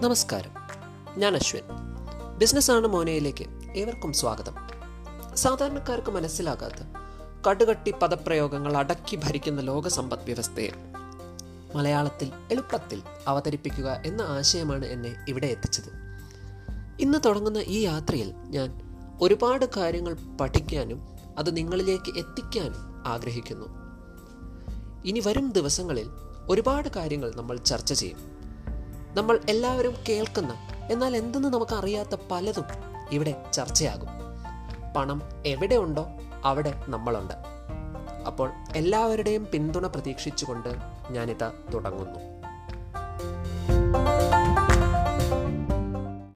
നമസ്കാരം. ഞാൻ അശ്വിൻ. ബിസിനസ്സാണ് മോനയിലേക്ക് ഏവർക്കും സ്വാഗതം. സാധാരണക്കാർക്ക് മനസ്സിലാകാത്ത കടുകട്ടി പദപ്രയോഗങ്ങൾ അടക്കി ഭരിക്കുന്ന ലോക സമ്പദ് വ്യവസ്ഥയെ മലയാളത്തിൽ എളുപ്പത്തിൽ അവതരിപ്പിക്കുക എന്ന ആശയമാണ് എന്നെ ഇവിടെ എത്തിച്ചത്. ഇന്ന് തുടങ്ങുന്ന ഈ യാത്രയിൽ ഞാൻ ഒരുപാട് കാര്യങ്ങൾ പഠിക്കാനും അത് നിങ്ങളിലേക്ക് എത്തിക്കാനും ആഗ്രഹിക്കുന്നു. ഇനി വരും ദിവസങ്ങളിൽ ഒരുപാട് കാര്യങ്ങൾ നമ്മൾ ചർച്ച ചെയ്യും. നമ്മൾ എല്ലാവരും കേൾക്കുന്ന എന്നാൽ എന്തെന്ന് നമുക്കറിയാത്ത പലതും ഇവിടെ ചർച്ചയാകും. പണം എവിടെ ഉണ്ടോ അവിടെ നമ്മളുണ്ട്. അപ്പോൾ എല്ലാവരുടെയും പിന്തുണ പ്രതീക്ഷിച്ചുകൊണ്ട് ഞാനിത് തുടങ്ങുന്നു.